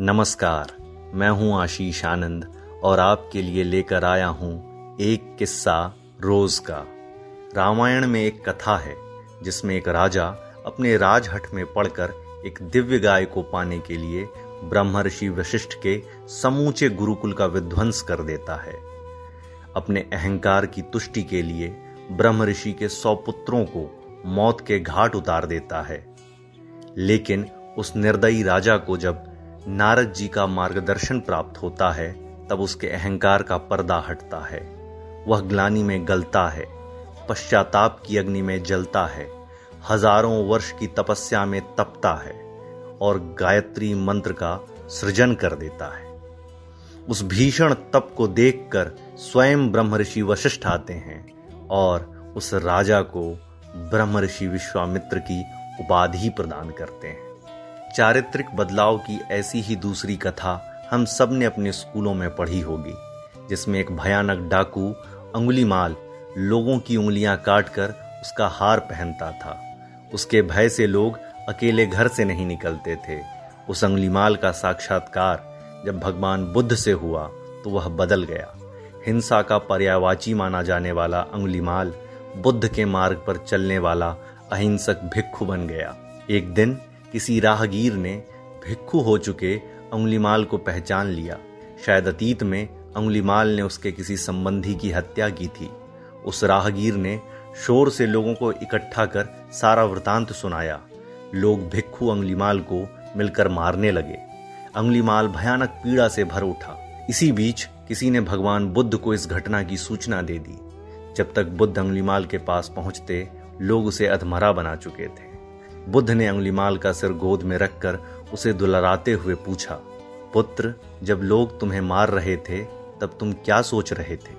नमस्कार, मैं हूँ आशीष आनंद और आपके लिए लेकर आया हूँ एक किस्सा रोज का। रामायण में एक कथा है, जिसमें एक राजा अपने राजहट में पढ़कर एक दिव्य गाय को पाने के लिए ब्रह्मर्षि वशिष्ठ के समूचे गुरुकुल का विध्वंस कर देता है। अपने अहंकार की तुष्टि के लिए ब्रह्म ऋषि के सौ पुत्रों को मौत के घाट उतार देता है। लेकिन उस निर्दयी राजा को जब नारद जी का मार्गदर्शन प्राप्त होता है, तब उसके अहंकार का पर्दा हटता है। वह ग्लानी में गलता है, पश्चाताप की अग्नि में जलता है, हज़ारों वर्ष की तपस्या में तपता है और गायत्री मंत्र का सृजन कर देता है। उस भीषण तप को देखकर स्वयं ब्रह्म ऋषि वशिष्ठ आते हैं और उस राजा को ब्रह्म ऋषि विश्वामित्र की उपाधि प्रदान करते हैं। चारित्रिक बदलाव की ऐसी ही दूसरी कथा हम सबने अपने स्कूलों में पढ़ी होगी, जिसमें एक भयानक डाकू अंगुलीमाल लोगों की उंगलियाँ काटकर उसका हार पहनता था। उसके भय से लोग अकेले घर से नहीं निकलते थे। उस अंगुलीमाल का साक्षात्कार जब भगवान बुद्ध से हुआ तो वह बदल गया। हिंसा का पर्यावाची माना जाने वाला अंगुलीमाल बुद्ध के मार्ग पर चलने वाला अहिंसक भिक्खु बन गया। एक दिन किसी राहगीर ने भिक्खु हो चुके अंगुलीमाल को पहचान लिया। शायद अतीत में अंगुलीमाल ने उसके किसी संबंधी की हत्या की थी। उस राहगीर ने शोर से लोगों को इकट्ठा कर सारा वृतांत सुनाया। लोग भिक्खु अंगुलीमाल को मिलकर मारने लगे। अंगुलीमाल भयानक पीड़ा से भर उठा। इसी बीच किसी ने भगवान बुद्ध को इस घटना की सूचना दे दी। जब तक बुद्ध अंगुलीमाल के पास पहुँचते, लोग उसे अधमरा बना चुके थे। बुद्ध ने अंगुलीमाल का सिर गोद में रखकर उसे दुलराते हुए पूछा, पुत्र, जब लोग तुम्हें मार रहे थे, तब तुम क्या सोच रहे थे?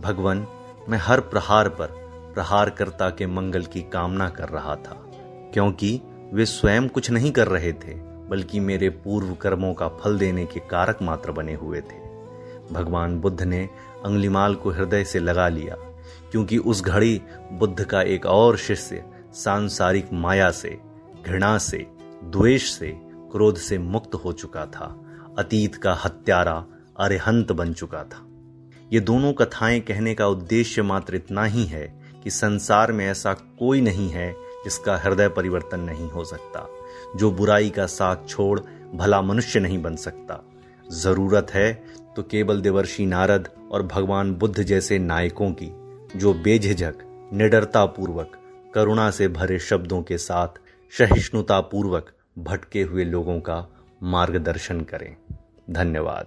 भगवान, मैं हर प्रहार पर प्रहारकर्ता के मंगल की कामना कर रहा था, क्योंकि वे स्वयं कुछ नहीं कर रहे थे, बल्कि मेरे पूर्व कर्मों का फल देने के कारक मात्र बने हुए थे। भगवान बुद्ध ने अंगलिमाल को हृदय से लगा लिया, क्योंकि उस घड़ी बुद्ध का एक और शिष्य सांसारिक माया से, घृणा से, द्वेष से, क्रोध से मुक्त हो चुका था। अतीत का हत्यारा अरिहंत बन चुका था। ये दोनों कथाएँ कहने का उद्देश्य मात्र इतना ही है कि संसार में ऐसा कोई नहीं है जिसका हृदय परिवर्तन नहीं हो सकता, जो बुराई का साथ छोड़ भला मनुष्य नहीं बन सकता। ज़रूरत है तो केवल देवर्षि नारद और भगवान बुद्ध जैसे नायकों की, जो बेझिझक निडरता पूर्वक करुणा से भरे शब्दों के साथ सहिष्णुतापूर्वक भटके हुए लोगों का मार्गदर्शन करें। धन्यवाद।